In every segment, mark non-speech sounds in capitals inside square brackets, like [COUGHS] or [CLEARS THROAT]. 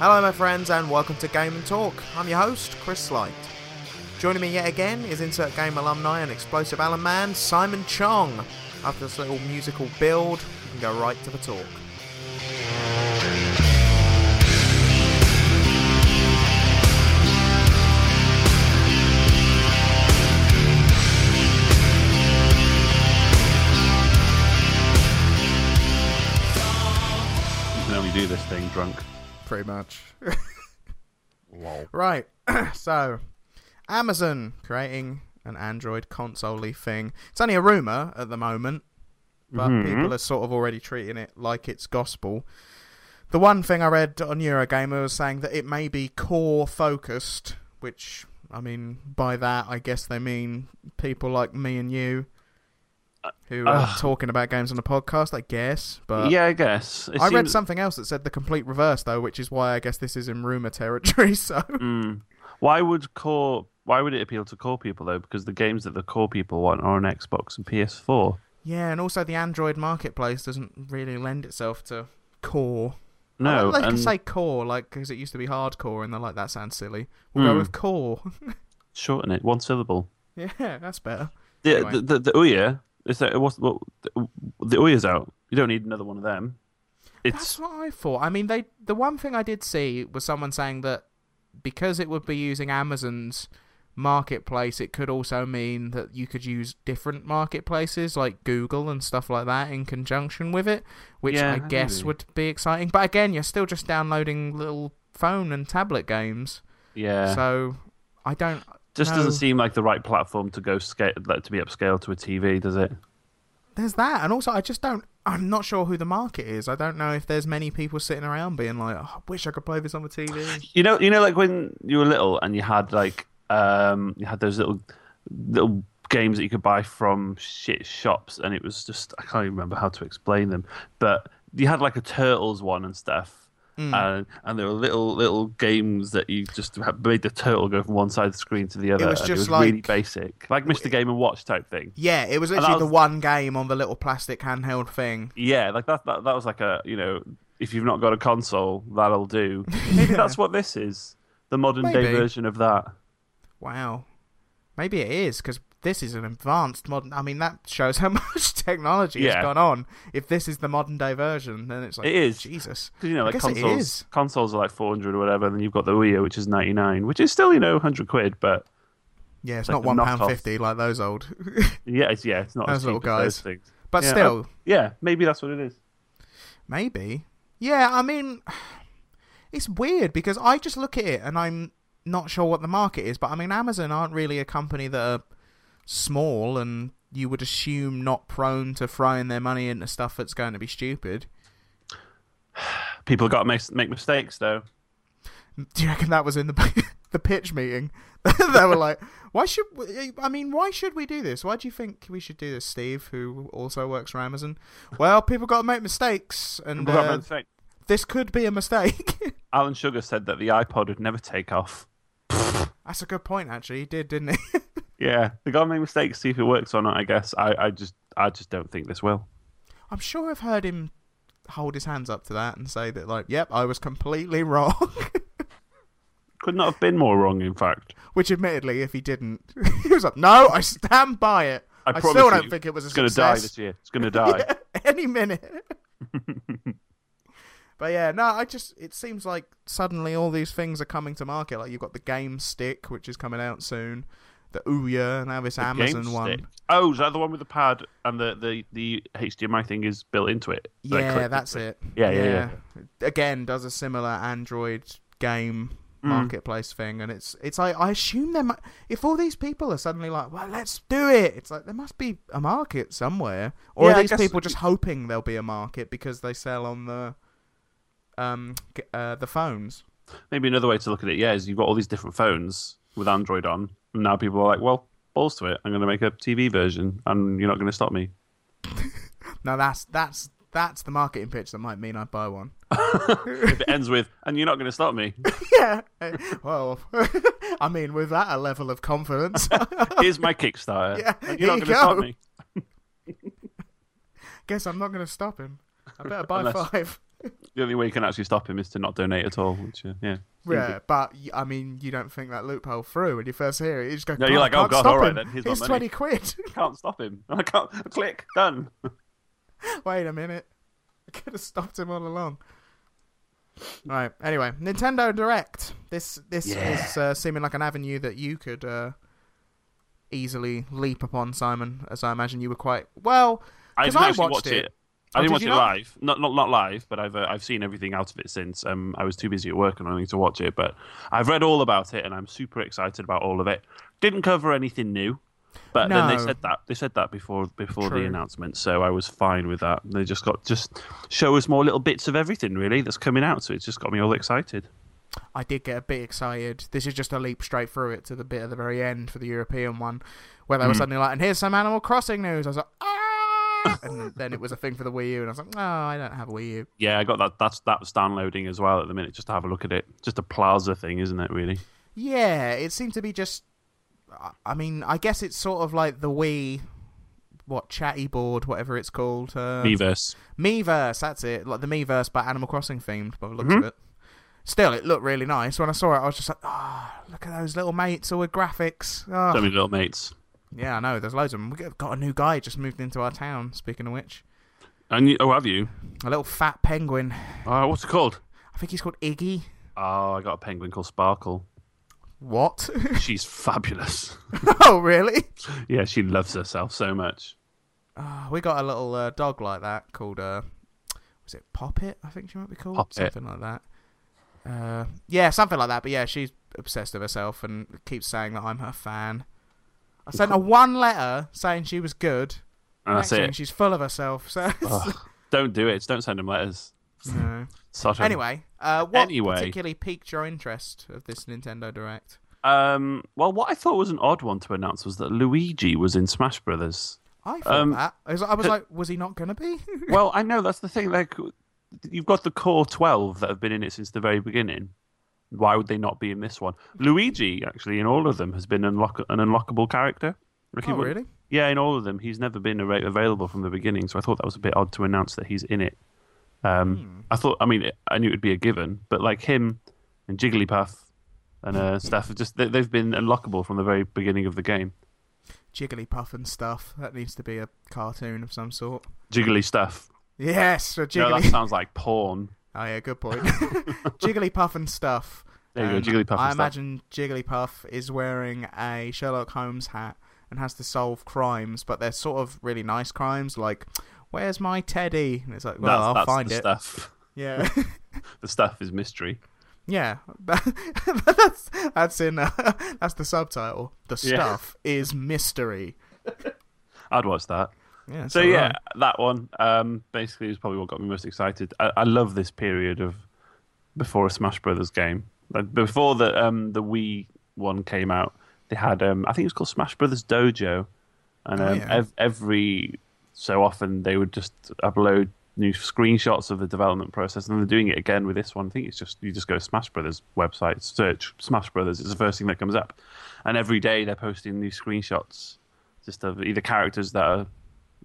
Hello, my friends, and welcome to Game and Talk. I'm your host, Chris Slight. Joining me yet again is Insert Game alumni and explosive Alan man, Simon Chong. After this little musical build, we can go right to the talk. You can only do this thing drunk. Pretty much. [LAUGHS] Right, [CLEARS THROAT] so Amazon creating an Android console thing. It's only a rumour at the moment, but Mhm. people are sort of already treating it like it's gospel. The one thing I read on Eurogamer was saying that it may be core focused, which, I mean, by that, I guess they mean people like me and you who are Ugh. talking about games on the podcast, I guess. But yeah, I guess. It I read seems- something else that said the complete reverse, though, which is why I guess this is in rumour territory, [LAUGHS] so. Mm. Why would core? Why would it appeal to core people though? Because the games that the core people want are on Xbox and PS4. Yeah, and also the Android marketplace doesn't really lend itself to core. No, like to and say core, like because it used to be hardcore, and they're like that sounds silly. We'll go Hmm. with core. [LAUGHS] shorten it one syllable. yeah, that's better. The Anyway. the, the, the Ouya is that what's what the, the Ouya's out. You don't need another one of them. That's It's what I thought. I mean, they the one thing I did see was someone saying that because it would be using Amazon's marketplace, it could also mean that you could use different marketplaces like Google and stuff like that in conjunction with it, which Yeah, I guess maybe. would be exciting. But again, you're still just downloading little phone and tablet games, yeah. so I don't. Just no. doesn't seem like the right platform to go scale like, to be upscaled to a TV, does it? There's that, and also I just don't. I'm not sure who the market is. I don't know if there's many people sitting around being like, oh, "I wish I could play this on the TV." You know, you know, like when you were little and you had like um, you had those little little games that you could buy from shit shops, and it was just I can't even remember how to explain them, but you had like a turtles one and stuff. Mm. And, and there were little little games that you just made the turtle go from one side of the screen to the other. It was just it was really basic, like Mr. Game and Watch type thing. Yeah, it was literally the one game on the little plastic handheld thing. Yeah, like that, that. That was like a you know, if you've not got a console, that'll do. Maybe [LAUGHS] that's what this is, the modern day version of that. Wow. Maybe it is because this is an advanced modern. I mean, that shows how [LAUGHS] much technology has gone on. If this is the modern day version, then it's like It is. Jesus. 'Cause, you know, I like consoles, consoles are like four hundred or whatever, and then you've got the Wii U, which is ninety nine, which is still you know hundred quid, but Yeah, it's Like not one pound fifty like those old. [LAUGHS] yeah, it's yeah, it's not Those as little those guys. things. but Yeah, still, Yeah, maybe that's what it is. maybe. Yeah, I mean, [SIGHS] it's weird because I just look at it and I'm not sure what the market is. But I mean, Amazon aren't really a company that are small, and you would assume not prone to throwing their money into stuff that's going to be stupid. [SIGHS] People got to make, make mistakes though. Do you reckon that was in the [LAUGHS] the pitch meeting? [LAUGHS] they were like, "Why should we, I mean, why should we do this? Why do you think we should do this?" Steve, who also works for Amazon. Well, people got to make mistakes, and uh, make mistakes. this could be a mistake. [LAUGHS] Alan Sugar said that the iPod would never take off. That's a good point, actually. He did, didn't he? [LAUGHS] Yeah, they got to make mistakes, see if it works or not. I guess. I, I just, I just don't think this will. I'm sure I've heard him hold his hands up to that and say that, like, "Yep, I was completely [LAUGHS] wrong." Could not have been more wrong. In fact, Which, admittedly, if he didn't, [LAUGHS] he was like, "No, I stand by it. I, I, still don't think it was a success. it's going to die this year. It's going to die. Yeah, any minute. But yeah, no, I just it seems like suddenly all these things are coming to market. Like you've got the Game Stick, which is coming out soon, the Ouya, now this The Amazon one. Oh, is that the one with the pad and the, the, the HDMI thing is built into it? Like, Yeah, that's into it. Yeah, yeah, yeah. Again, does a similar Android game Mm. marketplace thing, and it's it's like I assume there. mu- If all these people are suddenly like, well, let's do it. It's like there must be a market somewhere, or Yeah, are these people just hoping there'll be a market because they sell on the um uh, the phones? Maybe another way to look at it, yeah, is you've got all these different phones with Android on, and now people are like, well, balls to it. I'm going to make a TV version, and you're not going to stop me. [LAUGHS] No, that's that's that's the marketing pitch that might mean I buy one. [LAUGHS] if it ends with, and you're not going to stop me. [LAUGHS] yeah. Well, I mean, with that a level of confidence, Here's my Kickstarter. Yeah, and you're not going to stop me. guess I'm not going to stop him. I better buy Unless- five. The only way you can actually stop him is to not donate at all. Which, uh, yeah. Yeah, but I mean, you don't think that loophole through when you first hear it. You just go, No, you're like, oh, God, all right him. then, here's my Here's money." twenty quid. [LAUGHS] can't stop him. I can't. Click. Done. [LAUGHS] Wait a minute. I could have stopped him all along. Right. Anyway, Nintendo Direct. This this Yeah. is uh, seeming like an avenue that you could uh, easily leap upon, Simon. As I imagine you were quite well. I didn't I watched watch it. it. Oh, I didn't did watch it not? live. Not, not not live, but I've uh, I've seen everything out of it since. Um, I was too busy at work and I need to watch it. But I've read all about it and I'm super excited about all of it. Didn't cover anything new, but then they said that they said that before before True. the announcement, so I was fine with that. They just got just show us more little bits of everything really that's coming out. So it's just got me all excited. I did get a bit excited. This is just a leap straight through it to the bit at the very end for the European one, where they were Mm. suddenly like, "And here's some Animal Crossing news." I was like, "Ah!" [LAUGHS] and [LAUGHS] then it was a thing for the Wii U, and I was like, "No, I don't have a Wii U." Yeah, I got that. That's that's downloading as well at the minute. Just to have a look at it. Just a plaza thing, isn't it? Really. Yeah, it seemed to be just. I- I mean, I guess it's sort of like the Wii, what chatty board, whatever it's called. Uh, Miiverse. Miiverse, that's it. Like the Miiverse, but Animal Crossing themed, by the looks Mhm. of it. Still, it looked really nice. When I saw it, I was just like, "Oh, look at those little mates all with graphics." Oh. So many little mates. Yeah, I know. There's loads of them. We've got a new guy just moved into our town. Speaking of which, And you, oh, have you? a little fat penguin. Oh, what's it called? I think he's called Iggy. Oh, I got a penguin called Sparkle. What? [LAUGHS] She's fabulous. [LAUGHS] oh, really? yeah, she loves herself so much. Oh, we got a little uh, dog like that called uh, was it Poppet? I think she might be called Poppet. something like that. Uh, yeah, something like that. But yeah, she's obsessed with herself and keeps saying that I'm her fan. I sent her one letter saying she was good. And that's Next it. She's full of herself. So Ugh, don't do it. Don't send them letters. no. Anyway, uh, what Anyway. particularly piqued your interest of this Nintendo Direct? Um, well, what I thought was an odd one to announce was that Luigi was in Smash Brothers. I thought Um, that. I was, I was [LAUGHS] like, was he not going to be? [LAUGHS] well, I know that's the thing. Like, you've got the core twelve that have been in it since the very beginning. Why would they not be in this one? Luigi, actually, in all of them, has been unlock- an unlockable character. You oh, would- really? Yeah, in all of them, he's never been available from the beginning. So I thought that was a bit odd to announce that he's in it. Um, Hmm. I thought, I mean, I knew it would be a given, but like him and Jigglypuff and uh, stuff, just they, they've been unlockable from the very beginning of the game. Jigglypuff and stuff. That needs to be a cartoon of some sort. Jiggly stuff. Yes, a No, Jiggly. that sounds like porn. Oh yeah, good point. [LAUGHS] [LAUGHS] Jigglypuff and stuff. There you And go, Jigglypuff. I and stuff. imagine Jigglypuff is wearing a Sherlock Holmes hat and has to solve crimes, but they're sort of really nice crimes, like "Where's my teddy?" And it's like, "Well, that's, I'll that's find it." stuff. [LAUGHS] Yeah, The stuff is mystery. yeah. that's that's in uh, that's the subtitle. The Yeah. stuff is mystery. I'd watch that. Yeah. So yeah, right. that one um, basically is probably what got me most excited. I, I love this period of before a Smash Brothers game. Like before the um, the Wii one came out, they had um, I think it was called Smash Brothers Dojo, and Oh, um, yeah. ev- every so often they would just upload new screenshots of the development process, and they're doing it again with this one. I think it's just you just go to Smash Brothers website, search Smash Brothers. It's the first thing that comes up, and every day they're posting new screenshots, just of either characters that are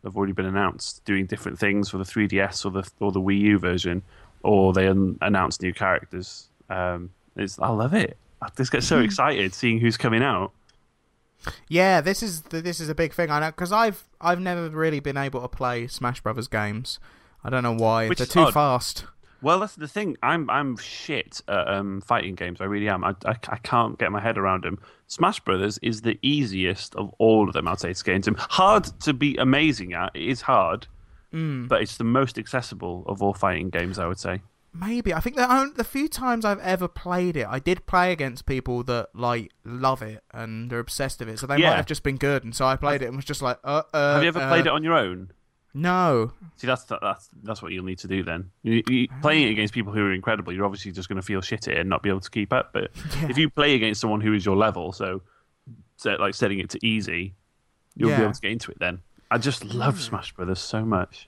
have already been announced doing different things for the 3DS or the or the Wii U version, or they an- announce new characters. Um, it's I love it. I just get so excited seeing who's coming out. Yeah, this is the, this is a big thing. I know because I've I've never really been able to play Smash Brothers games. I don't know why. Which They're too odd. fast. Well, that's the thing. I'm I'm shit at um, fighting games. I really am. I, I, I can't get my head around them. Smash Brothers is the easiest of all of them. I'd say to get into. Hard to be amazing at. It is hard, Mm. but it's the most accessible of all fighting games. I would say. Maybe I think the the few times I've ever played it, I did play against people that like love it and are obsessed with it. So they Yeah. might have just been good, and so I played it and was just like, uh, uh Have you ever uh, played it on your own? No. See, that's that's that's what you'll need to do then. You, you, ah. playing it against people who are incredible, you're obviously just going to feel shit at it and not be able to keep up. But Yeah. if you play against someone who is your level, so set, like setting it to easy, you'll Yeah. be able to get into it. Then I just love mm. Smash Brothers so much.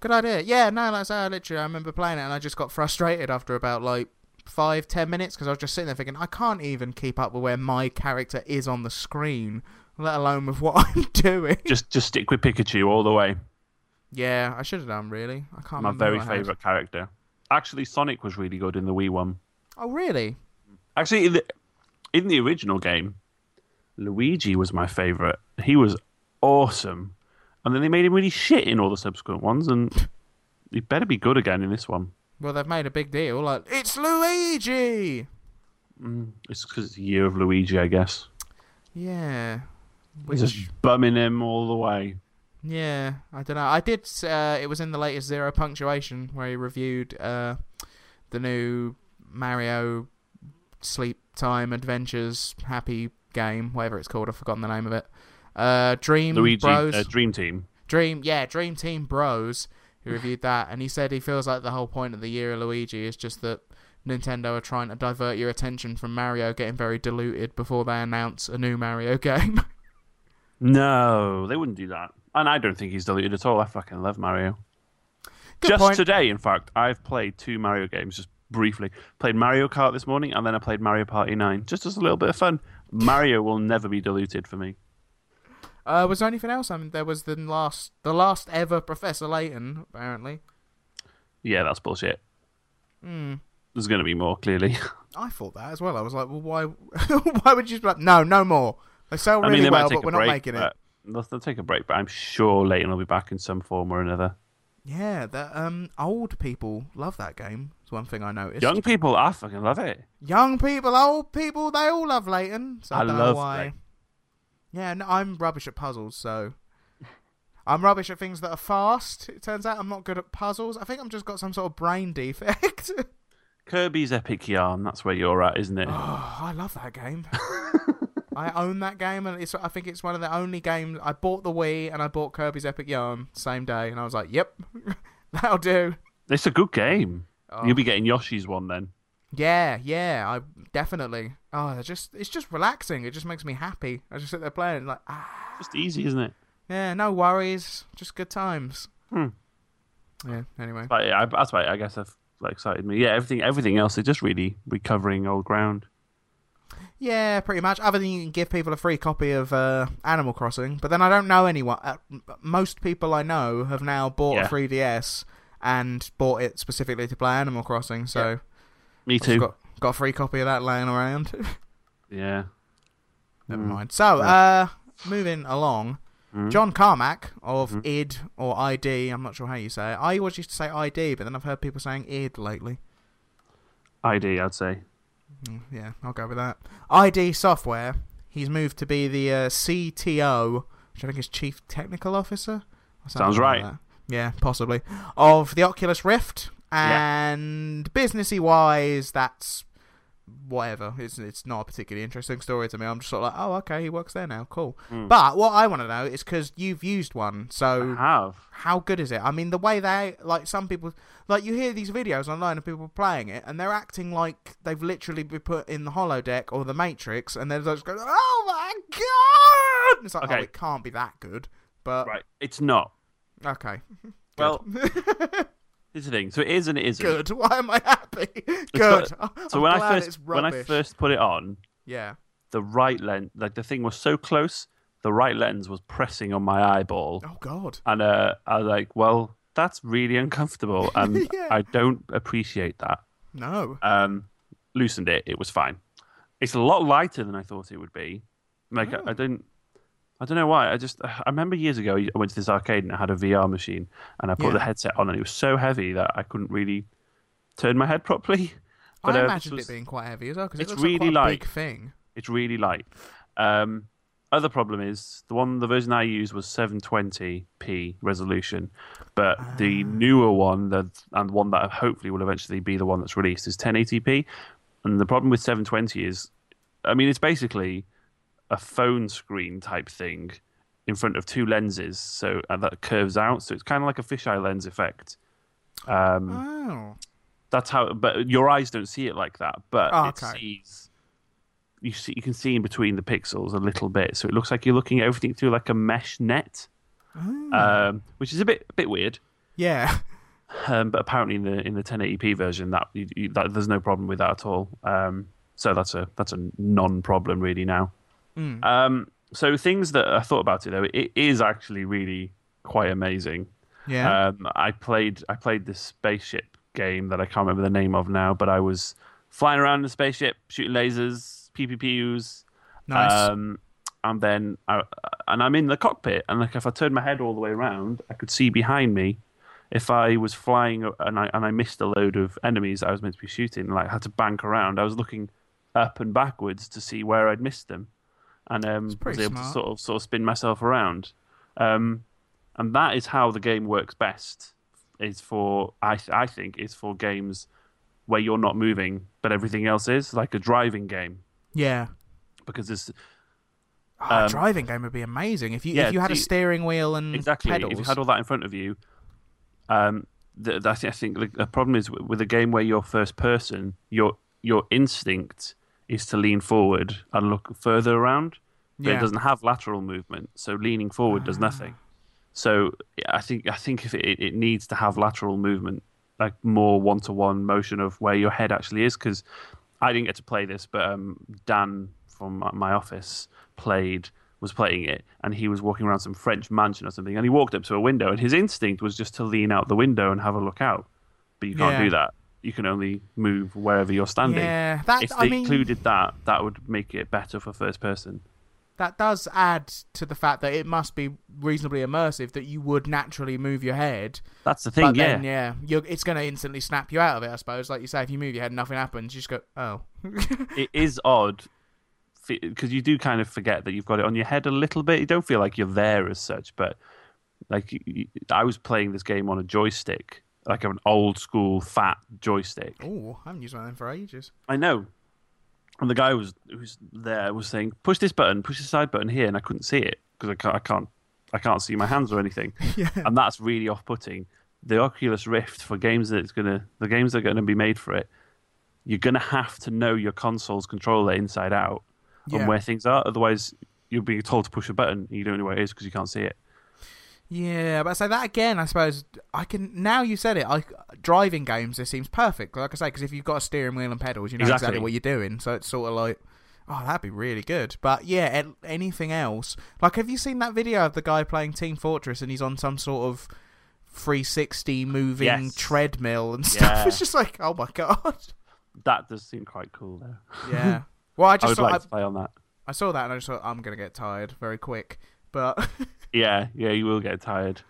Good idea. Yeah, no, that's how I literally I remember playing it and I just got frustrated after about like five, ten minutes because I was just sitting there thinking I can't even keep up with where my character is on the screen, let alone with what [LAUGHS] I'm doing. Just just stick with Pikachu all the way. Yeah, I should have done really. I can't My very favorite character. Actually, Sonic was really good in the Wii one. Oh really? Actually, in the, in the original game, Luigi was my favorite. He was awesome, and then they made him really shit in all the subsequent ones, and he better be good again in this one. Well, they've made a big deal. Like it's Luigi. Mm, it's because it's a year of Luigi, I guess. Yeah. We're just bumming him all the way. Yeah, I don't know. I did. Uh, it was in the latest Zero Punctuation where he reviewed uh, the new Mario Sleep Time Adventures Happy game, whatever it's called. I've forgotten the name of it. Uh, Dream Luigi, Bros. uh, Dream Team. Dream, yeah, Dream Team Bros. Who reviewed that, and he said he feels like the whole point of the year of Luigi is just that Nintendo are trying to divert your attention from Mario getting very diluted before they announce a new Mario [LAUGHS] game. No, they wouldn't do that. And I don't think he's deleted at all. I fucking love Mario. Good just point. today, in fact, I've played two Mario games just briefly. Played Mario Kart this morning, and then I played Mario Party 9, just as a little bit of fun. Mario will never be deleted for me. Uh, was there anything else? I mean, there was the last, the last ever Professor Layton, apparently. Yeah, that's bullshit. Hmm. There's going to be more, clearly. [LAUGHS] I thought that as well. I was like, well, why? [LAUGHS] why would you? Be like, no, no more. They sell I really mean, they well, but we're break. not making it. They'll, they'll take a break, but I'm sure Layton will be back in some form or another. Yeah, that um, old people love that game. It's one thing I noticed. Young people, I fucking love it. Young people, old people, they all love Layton. So I, I don't love know why. Layton. Yeah, no, I'm rubbish at puzzles, so I'm rubbish at things that are fast. It turns out I'm not good at puzzles. I think I'm just got some sort of brain [LAUGHS] defect. Kirby's Epic Yarn, that's where you're at, isn't it? oh, I love that game. [LAUGHS] I own that game, and it's. I think it's one of the only games I bought the Wii and I bought Kirby's Epic Yarn same day, and I was like, "Yep, [LAUGHS] that'll do." It's a good game. Oh. You'll be getting Yoshi's one then. Yeah, yeah, I definitely. Oh, they're just it's just relaxing. It just makes me happy. I just sit there playing like ah, Just easy, isn't it? yeah, no worries, just good times. Hmm. Yeah. Anyway, But yeah, that's why I guess I've like, excited me. Yeah, everything, everything else is just really recovering old ground. Yeah, pretty much. Other than you can give people a free copy of uh, Animal Crossing, but then I don't know anyone. Uh, most people I know have now bought Yeah. a 3DS and bought it specifically to play Animal Crossing. So Me I've too. got got a free copy of that laying around. [LAUGHS] Yeah. Never Mm. mind. So, uh, moving along, Mm. John Carmack of Mhm. ID or ID, I'm not sure how you say it. I always used to say ID, but then I've heard people saying ID lately. ID, I'd say. Mm, Yeah, I'll go with that. ID Software. He's moved to be the uh, CTO, which I think is Chief Technical Officer. Sounds right. Yeah, possibly. Of the Oculus Rift. Yeah. And businessy wise, that's whatever. It's it's not a particularly interesting story to me. I'm just sort of like, oh, okay, he works there now. Cool. Mm. But what I want to know is because you've used one, so I have. how good is it? I mean, the way they like some people like you hear these videos online of people playing it, and they're acting like they've literally been put in the holodeck or the Matrix, and they're just going, "Oh my god!" And it's like, oh, Okay. it can't be that good. But Right. It's not. okay, [LAUGHS] Well, [LAUGHS] here's the thing. So it is and it isn't. good. [LAUGHS] Why am I happy? Good. So I'm when I first when I first put it on, yeah. the right lens, like the thing was so close, the right lens was pressing on my eyeball, Oh god. and uh, I was like, "Well, that's really uncomfortable, [LAUGHS] and Yeah. I don't appreciate that." No. Um, loosened it; it was fine. It's a lot lighter than I thought it would be. Like Oh. I, I didn't, I don't know why. I just I remember years ago I went to this arcade and I had a VR machine, and I put Yeah. the headset on, and it was so heavy that I couldn't really turn my head [LAUGHS] properly. But, I uh, imagined was- it being quite heavy as well because it it's like really quite a light. big thing. It's really light. Um, other problem is the one, the version I used was 720p resolution, but the Ah. newer one, the and one that hopefully will eventually be the one that's released, is 1080p. And the problem with 720 is, I mean, it's basically a phone screen type thing in front of two lenses, so and that curves out. So it's kind of like a fisheye lens effect. Um, Oh. that's how, but your eyes don't see it like that. But Oh, it okay. sees. You see, you can see in between the pixels a little bit, so it looks like you're looking at everything through like a mesh net, Oh. um, which is a bit a bit weird. yeah. Um, but apparently in the in the 1080p version, that, you, you, that there's no problem with that at all. Um, so that's a that's a non-problem really now. Mm. Um, so things that I thought about it though, it is actually really quite amazing. Yeah. Um, I played I played this spaceship game that I can't remember the name of now, but I was flying around in a spaceship, shooting lasers, PPPs, nice. um, and then I, and I'm in the cockpit, and like if I turned my head all the way around, I could see behind me. If I was flying and I and I missed a load of enemies I was meant to be shooting, like I had to bank around, I was looking up and backwards to see where I'd missed them, and um, was able smart. to sort of sort of spin myself around. Um, and that is how the game works best. Is for I I think is for games where you're not moving but everything else is like a driving game yeah. because it's Oh, a um, driving game would be amazing if you yeah, if you had a steering wheel and exactly pedals. if you had all that in front of you. Um, the, the, I think I think the, the problem is with a game where you're first person, your your instinct is to lean forward and look further around, but Yeah. it doesn't have lateral movement, so leaning forward does nothing. So I think I think if it, it needs to have lateral movement, like more one to one motion of where your head actually is, because I didn't get to play this, but um, Dan from my- my office played was playing it, and he was walking around some French mansion or something, and he walked up to a window, and his instinct was just to lean out the window and have a look out, but you can't Yeah. do that. You can only move wherever you're standing. Yeah, that if I they mean included that, that would make it better for first person. that does add to the fact that it must be reasonably immersive that you would naturally move your head. That's the thing, but yeah. then yeah, it's going to instantly snap you out of it. I suppose, like you say, if you move your head, nothing happens. You just go, oh, [LAUGHS] it is odd because you do kind of forget that you've got it on your head a little bit. You don't feel like you're there as such, but like I was playing this game on a joystick, like an old school fat joystick. oh, I haven't used one of them for ages. I know. And the guy was who was there was saying, "Push this button, push the side button here," and I couldn't see it because I can't, I can't, I can't see my hands or anything, [LAUGHS] yeah, and that's really off-putting. The Oculus Rift for games that it's gonna, the games that are gonna be made for it, you're gonna have to know your console's controller inside out Yeah. on where things are. Otherwise, you're being told to push a button and you don't know where it is because you can't see it. Yeah. But so that again, I suppose I can. Now you said it, I driving games. This seems perfect. Like I say, because if you've got a steering wheel and pedals, you know exactly. Exactly. what you're doing. So it's sort of like. Oh, that'd be really good. But yeah, anything else? Like, have you seen that video of the guy playing Team Fortress and he's on some sort of 360 moving Yes. treadmill and stuff? Yeah. [LAUGHS] It's just like, oh my god. That does seem quite cool, though. Yeah. Well, I [LAUGHS] I just would saw, like I, to play on that. I saw that and I just thought I'm gonna get tired very quick. But [LAUGHS] Yeah, yeah, you will get tired.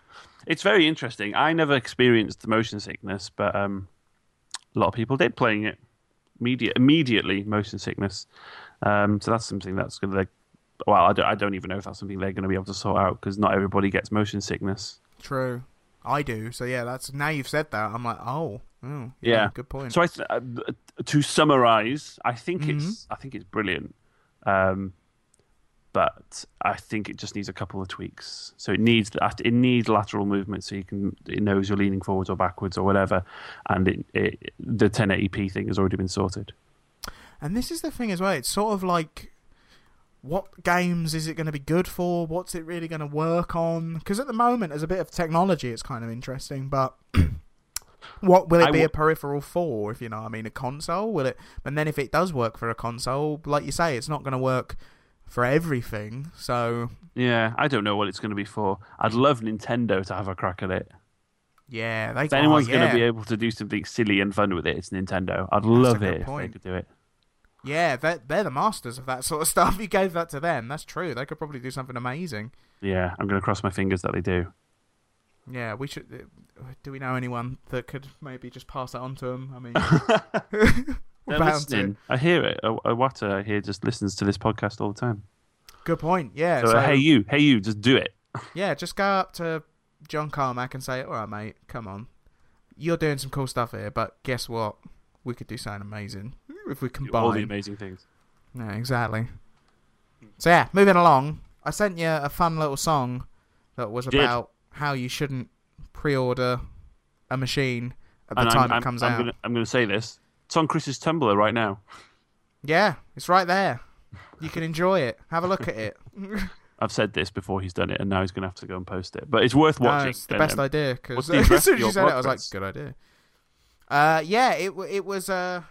It's very interesting. I never experienced motion sickness, but um, a lot of people did playing it. Immediate, immediately motion sickness. Um, so that's something that's going to. Well, I don't, I don't even know if that's something they're going to be able to sort out because not everybody gets motion sickness. true, I do. So yeah, that's now you've said that. I'm like, oh, oh Yeah. good point. So I th- uh, to summarize, I think Mm-hmm. it's I think it's brilliant, um, but I think it just needs a couple of tweaks. So it needs it needs lateral movement, so you can it knows you're leaning forwards or backwards or whatever, and it, it the 1080p thing has already been sorted. And this is the thing as well. It's sort of like, what games is it going to be good for? What's it really going to work on? Because at the moment, as a bit of technology, it's kind of interesting. But [CLEARS THROAT] what will it I be w- a peripheral for? If you know, what I mean, a console. Will it? And then if it does work for a console, like you say, it's not going to work for everything. So Yeah, I don't know what it's going to be for. I'd love Nintendo to have a crack at it. yeah, they. If anyone's oh, going to be able to do something silly and fun with it, it's Nintendo. I'd love good it if they could do it. Yeah, they're, they're the masters of that sort of [LAUGHS] stuff. You gave that to them. That's true. They could probably do something amazing. Yeah, I'm going to cross my fingers that they do. Yeah, we should. uh, Do we know anyone that could maybe just pass that on to them? I mean, [LAUGHS] [LAUGHS] They're listening. to. I hear it. A Iwata, I hear, just listens to this podcast all the time. Good point. Yeah. So, So, uh, hey you, hey you, just do it. [LAUGHS] yeah, just go up to John Carmack and say, "All right, mate, come on, you're doing some cool stuff here, but guess what? We could do something amazing if we combine All the amazing things. Yeah, exactly. So yeah, moving along. I sent you a fun little song that was You did. about how you shouldn't pre-order a machine at the And time I'm, I'm, it comes I'm out. Gonna, I'm going to say this. It's on Chris's Tumblr right now. Yeah, it's right there. You can enjoy it. Have a look at it. [LAUGHS] I've said this before he's done it, and now he's going to have to go and post it. But it's worth No, watching. it's the best um, idea what's because [LAUGHS] the as soon as you said it, I was like, good idea. Uh, yeah, it it was uh,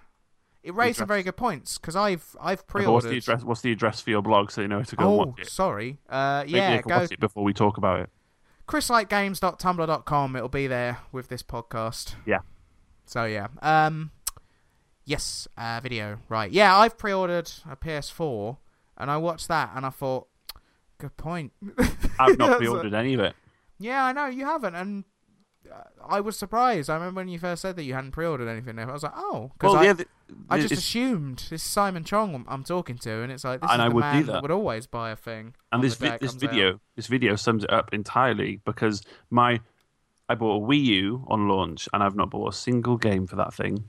it raised some very good points because I've I've but What's the pre-ordered. address? What's the address for your blog so they know to go oh, watch it? sorry. Uh, Maybe yeah, can go watch it before we talk about it. chrisslightgames.tumblr.com. It'll be there with this podcast. Yeah. So yeah. Um. Yes. Uh. Video. Right. Yeah. I've pre-ordered a PS4, and I watched that, and I thought, good point. [LAUGHS] I've not [LAUGHS] pre-ordered any of it. Yeah, I know you haven't, and uh, I was surprised. I remember when you first said that you hadn't pre-ordered anything. I was like, oh, because Well, I, yeah, the, I just it's- assumed this is Simon Chong I'm, I'm talking to, and it's like this And is I the would do man that. would always buy a thing. and this vi- this comes out. video this video sums it up entirely because my I bought a Wii U on launch and I've not bought a single game for that thing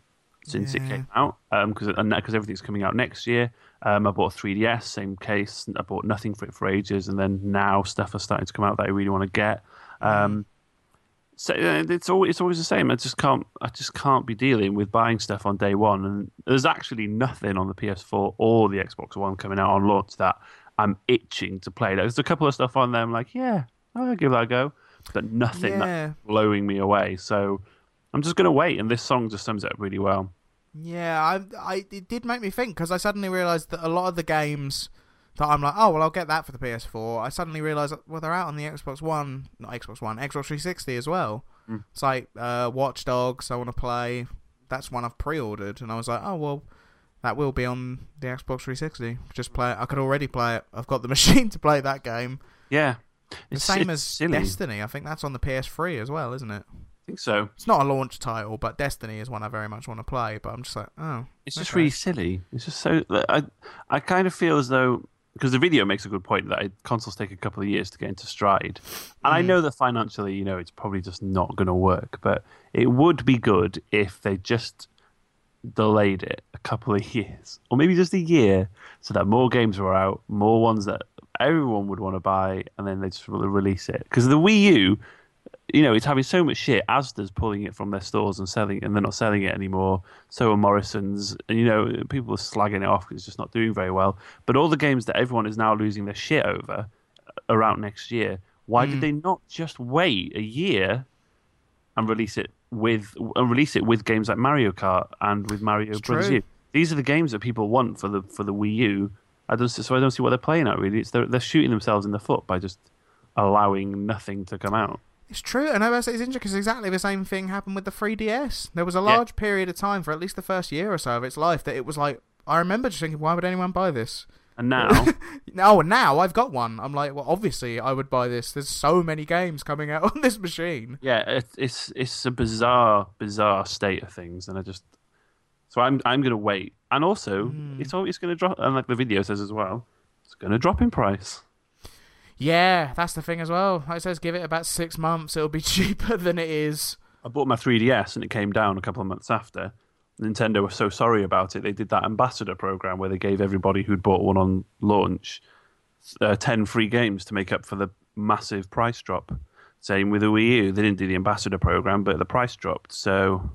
since it came out because because everything's coming out next year. Um, I bought a 3DS, same case. I bought nothing for it for ages, and then now stuff is starting to come out that I really want to get. Um, so uh, it's always it's always the same. I just can't I just can't be dealing with buying stuff on day one. And there's actually nothing on the PS4 or the Xbox One coming out on launch that I'm itching to play. There's a couple of stuff on there. I'm like, yeah, I'll give that a go, but nothing that's blowing me away. So I'm just gonna wait. And this song just sums it up really well. yeah. I, I, it did make me think because I suddenly realised that a lot of the games that I'm like, oh well, I'll get that for the PS4. I suddenly realised, well, they're out on the Xbox One, not Xbox One, Xbox 360 as well. Mm. It's like uh, Watch Dogs. I want to play. That's one I've pre-ordered, and I was like, oh well. That will be on the Xbox 360. Just play it. I could already play it. I've got the [LAUGHS] machine to play that game. Yeah, The it's same it's as silly. Destiny. I think that's on the PS3 as well, isn't it? I think so. It's not a launch title, but Destiny is one I very much want to play. But I'm just like, oh, It's just Okay. really silly. It's just so. I I kind of feel as though because the video makes a good point that consoles take a couple of years to get into stride, and I Mm. know that financially, you know, it's probably just not going to work. But it would be good if they just delayed it a couple of [LAUGHS] years, or maybe just a year, so that more games were out, more ones that everyone would want to buy, and then they just release it. Because the Wii U, you know, it's having so much shit. Asda's pulling it from their stores and selling, it, and they're not selling it anymore. So are Morrisons, and you know, people are slagging it off because it's just not doing very well. But all the games that everyone is now losing their shit over are out next year. Why Mm. did they not just wait a year and release it with and release it with games like Mario Kart and with Mario It's true. U? These are the games that people want for the for the Wii U. I don't so I don't see what they're playing at really. It's they're they're shooting themselves in the foot by just allowing nothing to come out. It's true, and I was it's interesting because exactly the same thing happened with the 3DS. There was a Yeah. large period of time for at least the first year or so of its life that it was like I remember just thinking, why would anyone buy this? And now No, [LAUGHS] and now I've got one. I'm like, well, obviously I would buy this. There's so many games coming out [LAUGHS] on this machine. Yeah, it, it's it's a bizarre, bizarre state of things, and I just so I'm I'm gonna wait, and also Hmm. it's always gonna drop, and like the video says as well, it's gonna drop in price. Yeah, that's the thing as well. Like it says, give it about six months, it'll be [LAUGHS] cheaper than it is. I bought my 3DS, and it came down a couple of months after. Nintendo were so sorry about it. They did that ambassador program where they gave everybody who'd bought one on launch uh, ten free games to make up for the massive price drop. Same with the Wii U, they didn't do the ambassador program, but the price dropped. So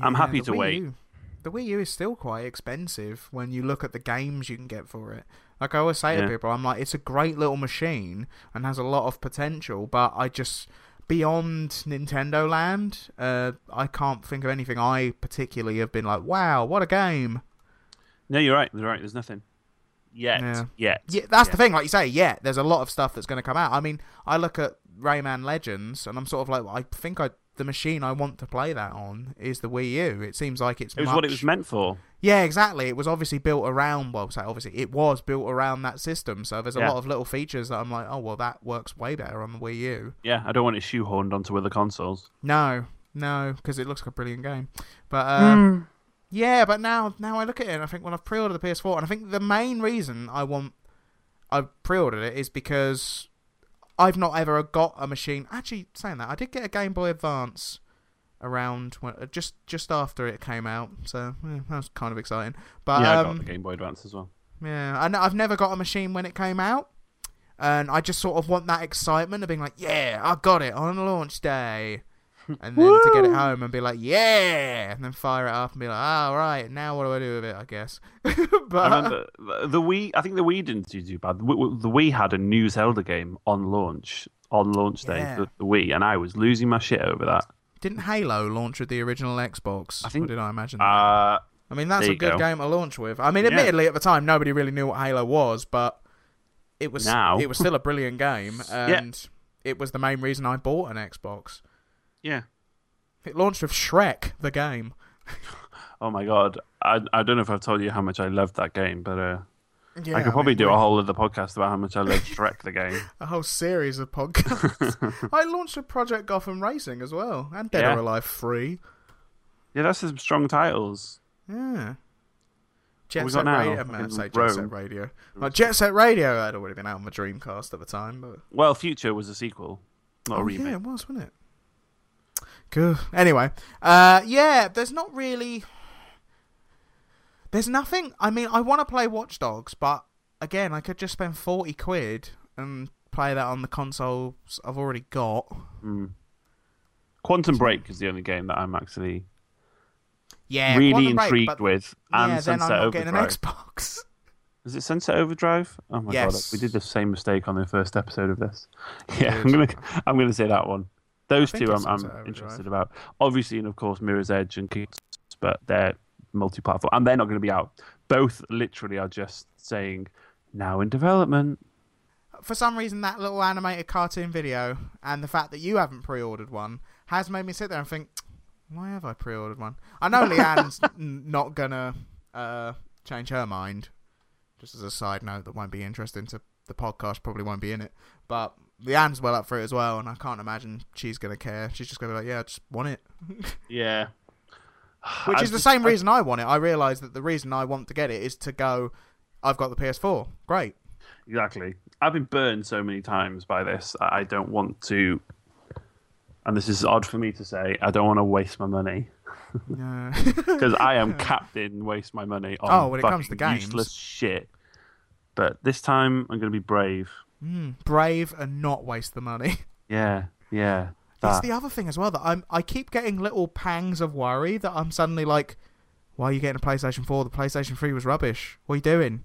I'm happy to Wii wait. U- the Wii U is still quite expensive when you look at the games you can get for it. Like I always say to people, I'm like, it's a great little machine and has a lot of potential, but I just beyond Nintendo Land, uh, I can't think of anything I particularly have been like, wow, what a game. No, you're right. You're right. There's nothing yet. Yeah. Yet. Yeah, that's Yeah. the thing. Like you say, yeah, there's a lot of stuff that's going to come out. I mean, I look at Rayman Legends, and I'm sort of like, I think I the machine I want to play that on is the Wii U. It seems like it's It was what it was meant for. Yeah, exactly. It was obviously built around. Well, say obviously it was built around that system. So there's a Yeah. lot of little features that I'm like, oh well, that works way better on the Wii U. Yeah, I don't want it shoehorned onto other consoles. No, no, because it looks like a brilliant game. But um, yeah, but now now I look at it and I think, well, I've pre-ordered the PS4, and I think the main reason I want I pre-ordered it is because I've not ever got a machine. Actually, saying that, I did get a Game Boy Advance around when, uh, just just after it came out, so yeah, that was kind of exciting. But yeah, I um, got the Game Boy Advance as well. yeah, and I've never got a machine when it came out, and I just sort of want that excitement of being like, yeah, I got it on launch day, [LAUGHS] and then to get it home and be like, yeah, and then fire it up and be like, oh right, now what do I do with it? I guess. [LAUGHS] but I remember the- the Wii. I think the Wii didn't do too bad. The Wii, the Wii had a new Zelda game on launch on launch day. Yeah. The, the Wii, and I was losing my shit over that. Didn't Halo launch with the original Xbox? I think- Or did I imagine? that? Uh, I mean, that's a good go. game to launch with. I mean, Yeah. admittedly, at the time, nobody really knew what Halo was, but it was Now. it was still a brilliant game. [LAUGHS] And it was the main reason I bought an Xbox. Yeah. It launched with Shrek, the game. [LAUGHS] Oh my god. I I don't know if I've told you how much I loved that game, but uh, Yeah, I could probably mean, do a whole other podcast about how much I love Shrek the game. [LAUGHS] a whole series of podcasts. [LAUGHS] I launched a Project Gotham Racing as well, and Dead Yeah. or Alive 3. Yeah, that's some strong titles. Yeah. Jet Set? Radio. I'm Fucking say Jet Rome. Set Radio. Like Jet Set Radio had already been out on my Dreamcast at the time, but Well, Future was a sequel, not a oh, remake. yeah, it was, wasn't it? Good. Anyway, uh, yeah, there's not really. There's nothing. I mean, I want to play Watch Dogs, but again, I could just spend forty quid and play that on the consoles I've already got. Mm. Quantum Break is the only game that I'm actually Yeah, really Quantum intrigued but- with. And yeah, then Sunset I'm not Overdrive. getting an Xbox. [LAUGHS] Is it Sunset Overdrive? Oh my Yes. god, we did the same mistake on the first episode of this. Yeah. [LAUGHS] I'm gonna I'm gonna say that one. Those two I'm, I'm interested about. Obviously, and of course, Mirror's Edge and Kings, but they're multi-platform, and they're not going to be out. Both literally are just saying now in development. For some reason, that little animated cartoon video and the fact that you haven't pre-ordered one has made me sit there and think, why have I pre-ordered one? I know Leanne's [LAUGHS] n- not gonna uh, change her mind. Just as a side note, that won't be interesting to the podcast. Probably won't be in it, but Leanne's well up for it as well, and I can't imagine she's gonna care. She's just gonna be like, yeah, I just want it. [LAUGHS] Yeah, Which I is the same I- reason I want it. I realise that the reason I want to get it is to go. I've got the PS4. Great. Exactly. I've been burned so many times by this. I don't want to, and this is odd for me to say. I don't want to waste my money Yeah. [LAUGHS] because I am [LAUGHS] captain waste my money on Oh, when it comes to games. useless shit. But this time I'm going to be brave. Mm, brave and not waste the money. [LAUGHS] Yeah, yeah. It's ah. the other thing as well that I'm. I keep getting little pangs of worry that I'm suddenly like, "Why are you getting a PlayStation 4? The PlayStation 3 was rubbish. What are you doing?"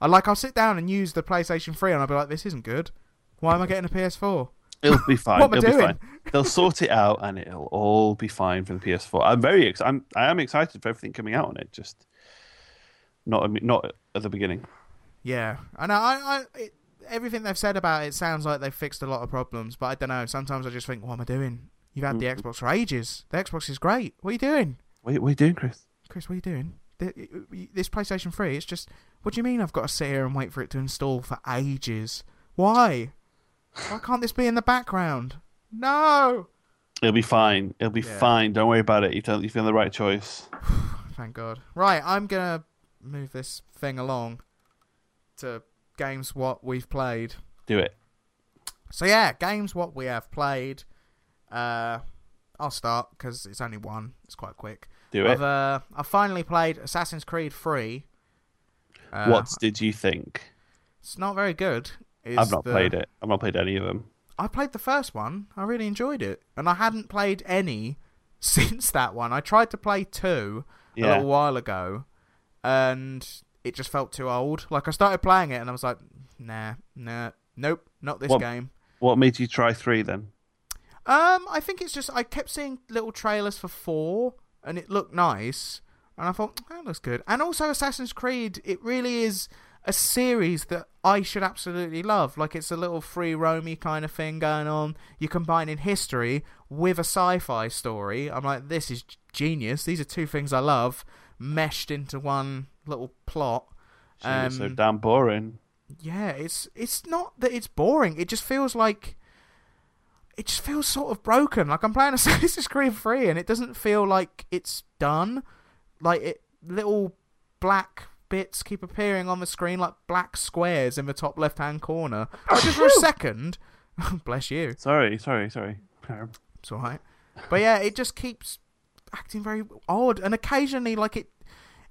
I like. I'll sit down and use the PlayStation 3, and I'll be like, "This isn't good. Why am I getting a PS4?" It'll be [LAUGHS] fine. What am I It'll be doing? fine. They'll sort it out, and it'll all be fine for the PS4. I'm very ex- I'm I am excited for everything coming out on it. Just not not at the beginning. Yeah, I know. I, I it, everything they've said about it sounds like they've fixed a lot of problems, but I don't know. Sometimes I just think, "What am I doing? You've had the Mm. Xbox for ages. The Xbox is great. What are you doing?" What, what are you doing, Chris? Chris, what are you doing? This PlayStation 3, it's just. What do you mean I've got to sit here and wait for it to install for ages? Why? Why can't this be in the background? No! It'll be fine. It'll be Yeah. fine. Don't worry about it. You've done, you've done the right choice. [SIGHS] Thank God. Right, I'm going to move this thing along to games what we've played. Do it. So, yeah, games what we have played. Uh, I'll start because it's only one. It's quite quick. Do I've, it. uh, I've finally played Assassin's Creed 3. Uh, what did you think? It's not very good. is I've not the- played it. I've not played any of them. I played the first one. I really enjoyed it, and I hadn't played any [LAUGHS] since that one. I tried to play two a little while ago, and it just felt too old. Like I started playing it, and I was like, nah, nah, nope, not this What- game. What made you try three then? Um, I think it's just I kept seeing little trailers for four, and it looked nice, and I thought that looks good. And also Assassin's Creed, it really is a series that I should absolutely love. Like it's a little free roamy kind of thing going on. You're combining history with a sci-fi story. I'm like, this is genius. These are two things I love meshed into one little plot. It's so Um, damn boring. Yeah, it's it's not that it's boring. It just feels like it just feels sort of broken. Like I'm playing a [LAUGHS] Assassin's Creed 3 and it doesn't feel like it's done. Like it little black bits keep appearing on the screen like black squares in the top left-hand corner. But just for a [COUGHS] second, [LAUGHS] bless you. Sorry, sorry, sorry. It's all right. But yeah, it just keeps acting very odd, and occasionally, like it,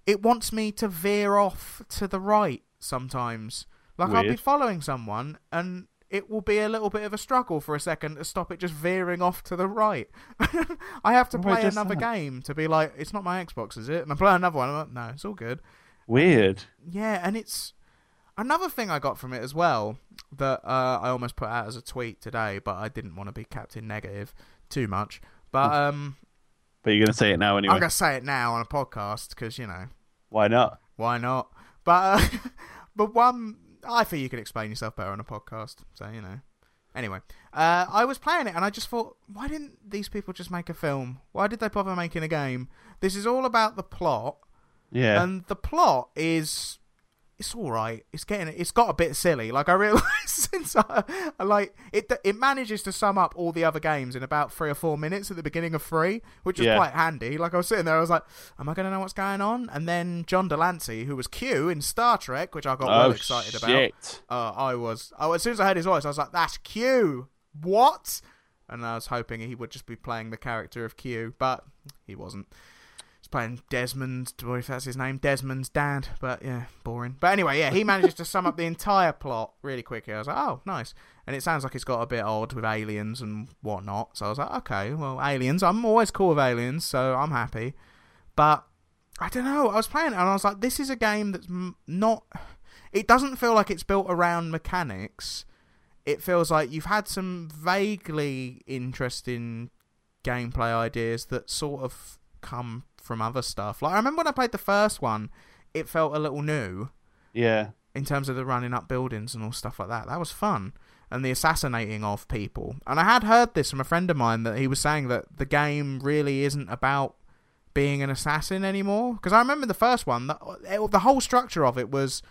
it wants me to veer off to the right sometimes. Like I'll be following someone, and it will be a little bit of a struggle for a second to stop it just veering off to the right. [LAUGHS] I have to play another that? game to be like, it's not my Xbox, is it? And I play another one. I'm like, no, it's all good. Weird. Yeah, and it's another thing I got from it as well that uh, I almost put out as a tweet today, but I didn't want to be Captain Negative too much. But um, But you're gonna say it now anyway. I'm gonna say it now on a podcast because you know Why not? why not? But uh, [LAUGHS] but one, I think you can explain yourself better on a podcast. So you know. Anyway, uh, I was playing it and I just thought, why didn't these people just make a film? Why did they bother making a game? This is all about the plot, Yeah. and the plot is it's all right. It's getting it's got a bit silly. Like I realize [LAUGHS] since I, I like it, it manages to sum up all the other games in about three or four minutes at the beginning of three, which is Yeah. quite handy. Like I was sitting there, I was like, "Am I going to know what's going on?" And then John de Lancie, who was Q in Star Trek, which I got well oh, excited about. Uh, I was. Oh, as soon as I heard his voice, I was like, "That's Q." What? And I was hoping he would just be playing the character of Q, but he wasn't. He's playing Desmond, if that's his name, Desmond's dad. But yeah, boring. But anyway, yeah, he manages to sum up the entire plot really quickly. I was like, "Oh, nice." And it sounds like it's got a bit odd with aliens and whatnot. So I was like, "Okay, well, aliens. I'm always cool with aliens, so I'm happy." But I don't know. I was playing it and I was like, this is a game that's not. It doesn't feel like it's built around mechanics. It feels like you've had some vaguely interesting gameplay ideas that sort of come from other stuff. Like I remember when I played the first one, it felt a little new Yeah. in terms of the running up buildings and all stuff like that. That was fun. And the assassinating of people. And I had heard this from a friend of mine that he was saying that the game really isn't about being an assassin anymore. Because I remember the first one, the, it- the whole structure of it was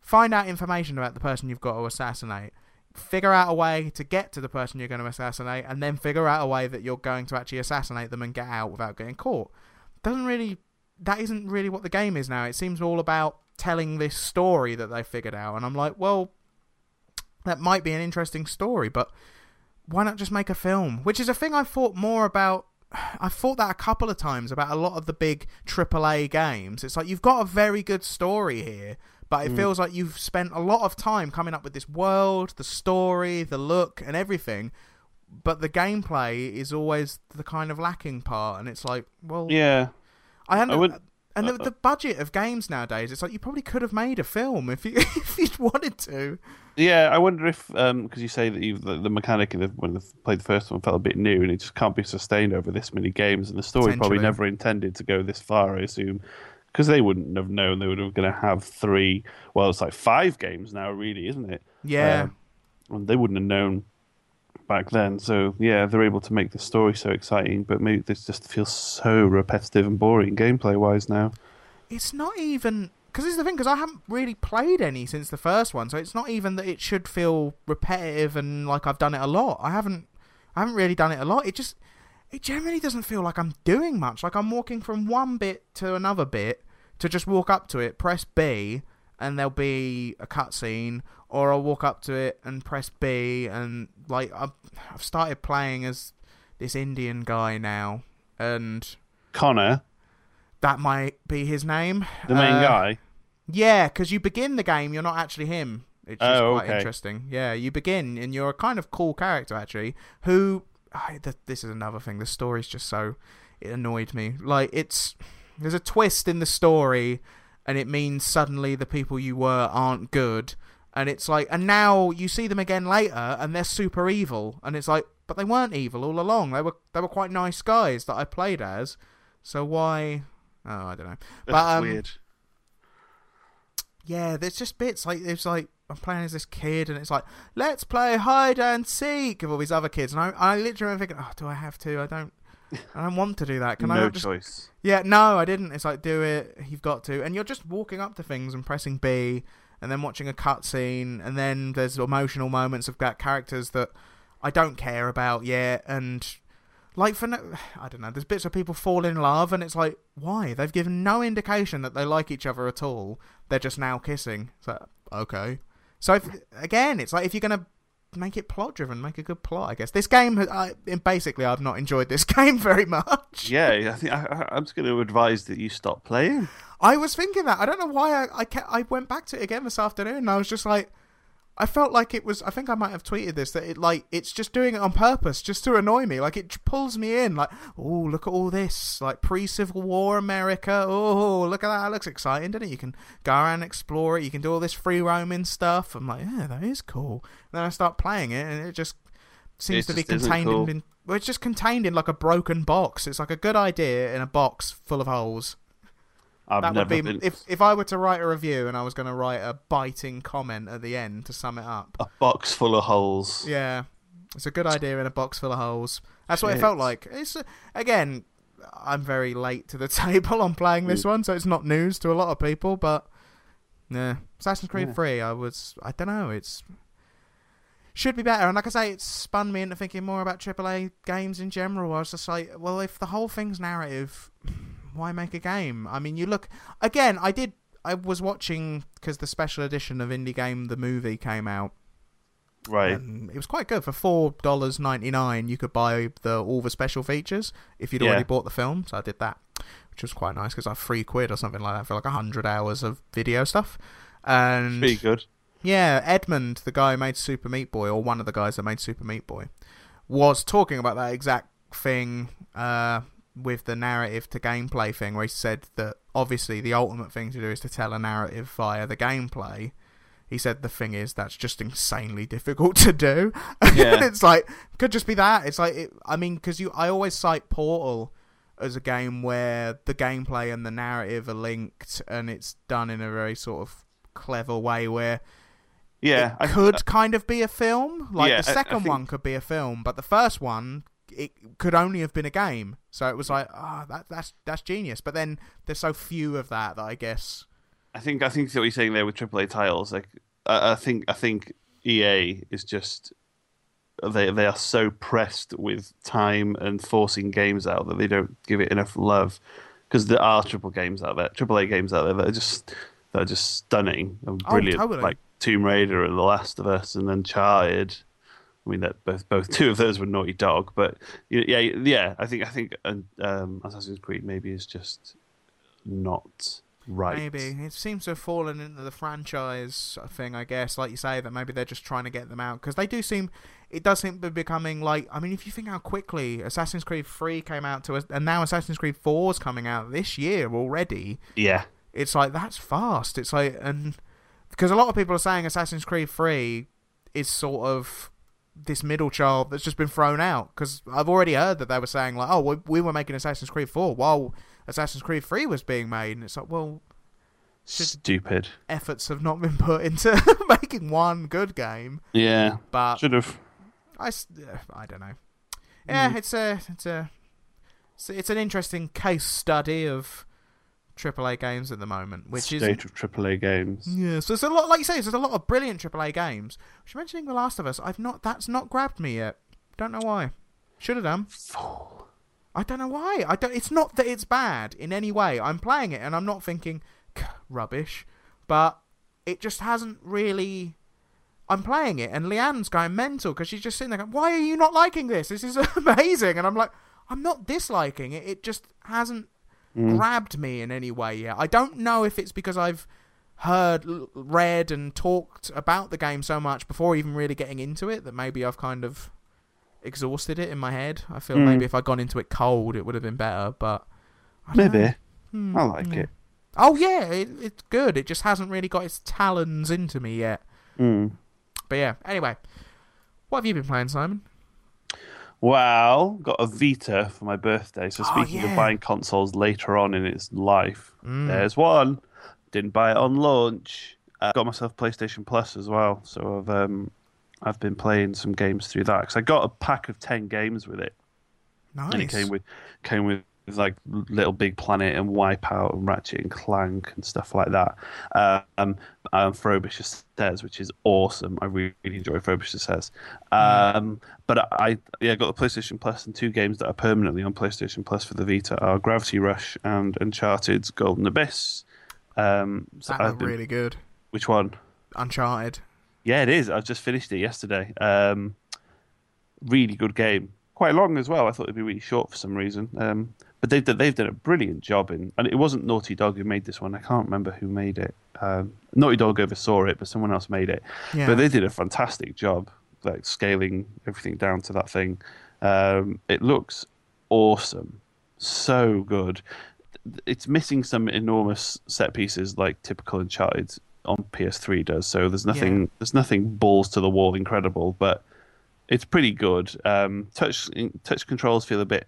find out information about the person you've got to assassinate, figure out a way to get to the person you're going to assassinate, and then figure out a way that you're going to actually assassinate them and get out without getting caught. Doesn't really. That isn't really what the game is now. It seems all about telling this story that they figured out, and I'm like, well, that might be an interesting story, but why not just make a film? Which is a thing I've thought more about. I've thought that a couple of times about a lot of the big AAA games. It's like you've got a very good story here, but it Mm. feels like you've spent a lot of time coming up with this world, the story, the look, and everything. But the gameplay is always the kind of lacking part, and it's like, well, Yeah. I hadn't. I would- and the, uh, the budget of games nowadays, it's like you probably could have made a film if you [LAUGHS] if you'd wanted to. Yeah, I wonder if because you say that you the, the mechanic of the, when they played the first one felt a bit new and it just can't be sustained over this many games, and the story probably never intended to go this far. I assume because they wouldn't have known they were going to have three. Well, it's like five games now, really, isn't it? Yeah, Um, and they wouldn't have known back then. So yeah, they're able to make the story so exciting, but maybe this just feels so repetitive and boring gameplay wise now. it's not even because this is the thing because I haven't really played any since the first one, so it's not even that it should feel repetitive and like I've done it a lot. I haven't, I haven't really done it a lot. It just, it generally doesn't feel like I'm doing much. Like I'm walking from one bit to another bit to just walk up to it, press B, and there'll be a cutscene, or I'll walk up to it and press B, and like I've, I've started playing as this Indian guy now, and Connor, that might be his name. the main Uh, guy. Yeah, because you begin the game, you're not actually him. It's just Oh, quite okay. interesting. Yeah, you begin and you're a kind of cool character actually. Who, I, th- this is another thing. The story's just so it annoyed me. Like it's there's a twist in the story, and it means suddenly the people you were aren't good, and it's like, and now you see them again later, and they're super evil, and it's like, but they weren't evil all along. They were they were quite nice guys that I played as. So why? Oh, I don't know. But That's um, weird. yeah, there's just bits like it's like I'm playing as this kid, and it's like let's play hide and seek with all these other kids, and I, I literally am thinking, oh, do I have to? I don't, I don't want to do that. Can I no choice. Yeah, no, I didn't. It's like do it. You've got to, and you're just walking up to things and pressing B, and then watching a cutscene, and then there's emotional moments of characters that I don't care about yet, and like for no, [SIGHS] I don't know. There's bits where people fall in love, and it's like why? They've given no indication that they like each other at all. They're just now kissing. So okay. So if, again, it's like if you're gonna make it plot driven, make a good plot. I guess this game, I, basically, I've not enjoyed this [LAUGHS] game very much. Yeah, I think I, I'm just going to advise that you stop playing. I was thinking that. I don't know why I I, kept, I went back to it again this afternoon. And I was just like, I felt like it was. I think I might have tweeted this that it like it's just doing it on purpose, just to annoy me. Like it pulls me in. Like, oh, look at all this, like pre-Civil War America. Oh, look at that. That looks exciting, doesn't it? You can go around and explore it. You can do all this free roaming stuff. I'm like, yeah, that is cool. And then I start playing it, and it just seems It to be contained cool. in. Well, it's just contained in like a broken box. It's like a good idea in a box full of holes. I've that never would be been if if I were to write a review and I was going to write a biting comment at the end to sum it up. a box full of holes. Yeah, it's a good idea in a box full of holes. That's what it felt like. It's again, I'm very late to the [LAUGHS] table on playing this mm. one, so it's not news to a lot of people. But yeah, Assassin's Creed Yeah. 3, I was, I don't know, it's should be better. And like I say, it spun me into thinking more about AAA games in general. I was just like, well, if the whole thing's narrative, why make a game? I mean, you look again. I did. I was watching because the special edition of Indie Game the movie came out. Right. And it was quite good for four dollars ninety nine. You could buy the all the special features if you'd Yeah. already bought the film. So I did that, which was quite nice because I three quid or something like that for like hundred hours of video stuff. And Pretty good. yeah, Edmund, the guy who made Super Meat Boy, or one of the guys that made Super Meat Boy, was talking about that exact thing uh, with the narrative to gameplay thing, where he said that obviously the ultimate thing to do is to tell a narrative via the gameplay. He said the thing is that's just insanely difficult to do. [LAUGHS] Yeah. it's like could just be that. It's like it, I mean, because you, I always cite Portal as a game where the gameplay and the narrative are linked, and it's done in a very sort of clever way where Yeah. it I- could uh kind of be a film. Like Yeah, the I- I second think- one could be a film, but the first one it could only have been a game. So it was like, ah, that that's that's genius. But then there's so few of that that I guess. I think I think what you're saying there with AAA titles, like I, I think I think EA is just they they are so pressed with time and forcing games out that they don't give it enough love because there are triple games out there, AAA games out there that are just that are just stunning and Oh, brilliant, totally. like Tomb Raider and The Last of Us and then Uncharted. I mean that both both two of those were Naughty Dog, but yeah, yeah, I think I think um, Assassin's Creed maybe is just not right. Maybe it seems to have fallen into the franchise thing. I guess, like you say, that maybe they're just trying to get them out because they do seem. It does seem to be becoming like. I mean, if you think how quickly Assassin's Creed Three came out to us, and now Assassin's Creed Four is coming out this year already. Yeah, it's like that's fast. It's like and because a lot of people are saying Assassin's Creed Three is sort of this middle child that's just been thrown out. Because I've already heard that they were saying like, oh, we, we were making Assassin's Creed Four while Assassin's Creed Three was being made, and it's like, well, stupid. efforts have not been put into [LAUGHS] making one good game. Yeah, But should have. I, I don't know. Mm. Yeah, it's a it's a it's, it's an interesting case study of AAA games at the moment, which is state of AAA games. Yeah, so there's a lot, like you say, there's a lot of brilliant AAA games. Which mentioning The Last of Us, I've not, that's not grabbed me yet. Don't know why. Should have done. Fool. I don't know why. I don't. It's not that it's bad in any way. I'm playing it and I'm not thinking rubbish, but it just hasn't really. I'm playing it and Leanne's going mental because she's just sitting there going, "Why are you not liking this? This is [LAUGHS] amazing." And I'm like, "I'm not disliking it. It just hasn't grabbed me in any way yet. I don't know if it's because I've heard, read, and talked about the game so much before even really getting into it that maybe I've kind of exhausted it in my head. I feel Mm. maybe if I'd gone into it cold, it would have been better. But I Maybe. Hmm, I like yeah. it. Oh yeah, it, it's good. It just hasn't really got its talons into me yet. Mm. But yeah. Anyway, what have you been playing, Simon? Well, got a Vita for my birthday. So Oh, speaking yeah. of buying consoles later on in its life, Mm. there's one. Didn't buy it on launch. Uh, got myself PlayStation Plus as well. So I've um, I've been playing some games through that because I got a pack of ten games with it. Nice. and it came with came with like Little Big Planet and Wipeout and Ratchet and Clank and stuff like that. Um, and Frobisher Says, which is awesome. I really, really enjoy Frobisher Says. Um, but I yeah got the PlayStation Plus and two games that are permanently on PlayStation Plus for the Vita are Gravity Rush and Uncharted Golden Abyss. Um, so that looked been- really good. which one? Uncharted. Yeah, it is. I've just finished it yesterday. Um, really good game. Quite long as well. I thought it'd be really short for some reason. Um, but they've done- they've done a brilliant job in, and it wasn't Naughty Dog who made this one. I can't remember who made it. Um, Naughty Dog oversaw it, but someone else made it. Yeah. But they did a fantastic job, like scaling everything down to that thing. Um, it looks awesome, so good. It's missing some enormous set pieces, like typical Uncharted on PS3 does. So there's nothing, Yeah. there's nothing balls to the wall incredible, but it's pretty good. Um, touch touch controls feel a bit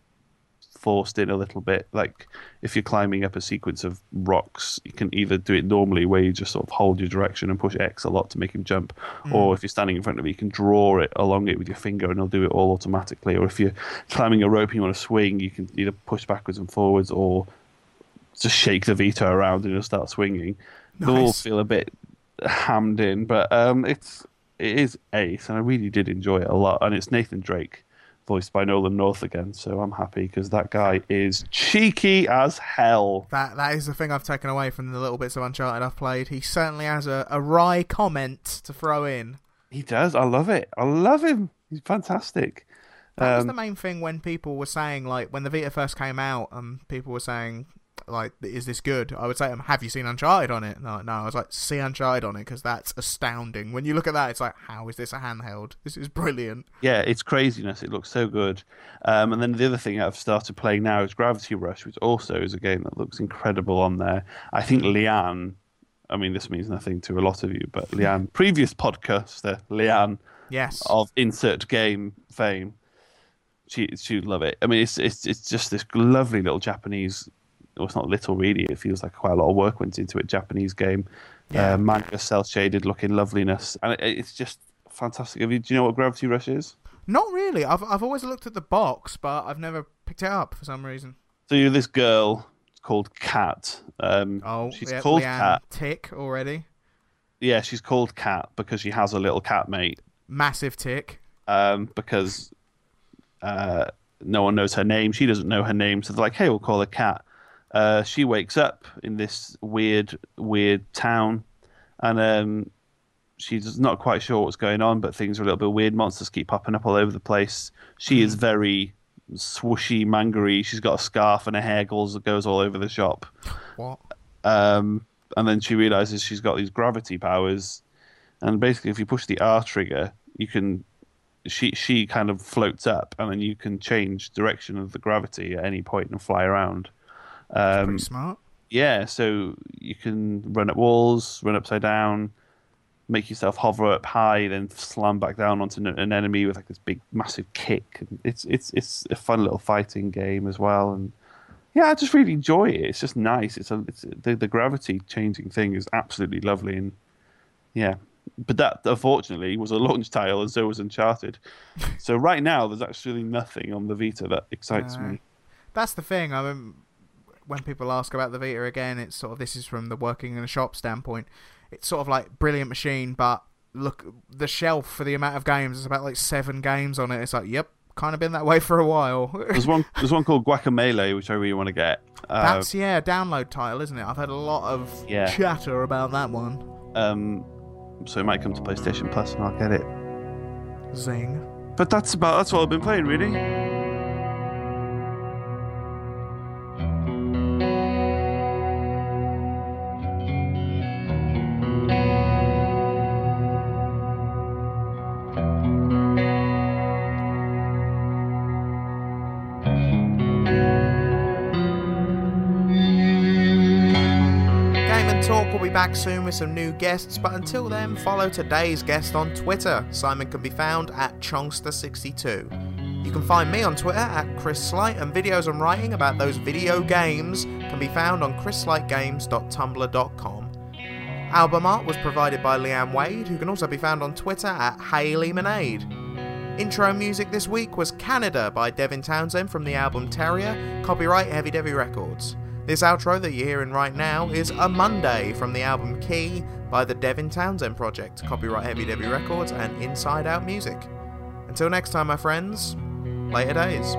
forced in a little bit. Like if you're climbing up a sequence of rocks, you can either do it normally, where you just sort of hold your direction and push X a lot to make him jump, or if you're standing in front of it, you can draw it along it with your finger, and it'll do it all automatically. Or if you're climbing a rope and you want to swing, you can either push backwards and forwards, or just shake the Vita around and it'll start swinging. They'll all feel a bit hammed in, but um, it's it is ace, and I really did enjoy it a lot. And it's Nathan Drake, voiced by Nolan North again, so I'm happy because that guy is cheeky as hell. That that is the thing I've taken away from the little bits of Uncharted I've played. He certainly has a, a wry comment to throw in. He does. I love it. I love him. He's fantastic. That was Um, the main thing when people were saying, like, when the Vita first came out, and people were saying, like, is this good? I would say them, have you seen Uncharted on it? No, no. I was like, see Uncharted on it because that's astounding. When you look at that, it's like, how is this a handheld? This is brilliant. Yeah, it's craziness. It looks so good. Um, and then the other thing I've started playing now is Gravity Rush, which also is a game that looks incredible on there. I think Leanne, I mean, this means nothing to a lot of you, but [LAUGHS] Leanne, previous podcaster, Leanne Yes. of insert game fame, she she'd love it. I mean, it's it's it's just this lovely little Japanese. Well, it's not little really. It feels like quite a lot of work went into it. Japanese game, Yeah. uh, manga cell shaded looking loveliness, and it, it's just fantastic. Have you, do you know what Gravity Rush is? Not really. I've I've always looked at the box, but I've never picked it up for some reason. So you're this girl called Cat. Um, Oh, she's yeah, called Leanne Cat. Tick already. Yeah, she's called Cat because she has a little cat mate. Massive tick. Um, because uh, no one knows her name. She doesn't know her name, so they're like, "Hey, we'll call her Cat." Uh, she wakes up in this weird, weird town, and um, she's not quite sure what's going on, but things are a little bit weird. Monsters keep popping up all over the place. She is very swooshy, mangery. She's got a scarf and her hair goes goes all over the shop. What? Um, and then she realizes she's got these gravity powers, and basically, if you push the R trigger, you can. She she kind of floats up, and then you can change direction of the gravity at any point and fly around. Um, Pretty smart. yeah, so you can run up walls, run upside down, make yourself hover up high, then slam back down onto an- enemy with like this big, massive kick. It's it's it's a fun little fighting game as well, and yeah, I just really enjoy it. It's just nice. It's a it's the the gravity changing thing is absolutely lovely, and yeah. But that unfortunately was a launch title, and so was Uncharted. [LAUGHS] so right now, there's actually nothing on the Vita that excites No. me. That's the thing. I mean, when people ask about the Vita again, it's sort of this is from the working in a shop standpoint. It's sort of like brilliant machine, but look, the shelf for the amount of games is about like seven games on it. It's like, yep, kind of been that way [LAUGHS] for a while. There's one there's one called Guacamelee, which I really want to get. Uh, That's yeah, a download title, isn't it? I've had a lot of Yeah. chatter about that one. Um, so it might come to PlayStation Plus, and I'll get it. Zing. But that's about that's all I've been playing, really. Back soon with some new guests, but until then, follow today's guest on Twitter. Simon can be found at Chongster62. You can find me on Twitter at Chris Slight, and videos I'm writing about those video games can be found on chrisslightgames.tumblr.com. Album art was provided by Leanne Wade, who can also be found on Twitter at Haley Manade. Intro music this week was Canada by Devin Townsend from the album Terria, copyright HevyDevy Records. This outro that you're hearing right now is A Monday from the album Ki by the Devin Townsend Project, copyright HevyDevy Records and Inside Out Music. Until next time, my friends, later days.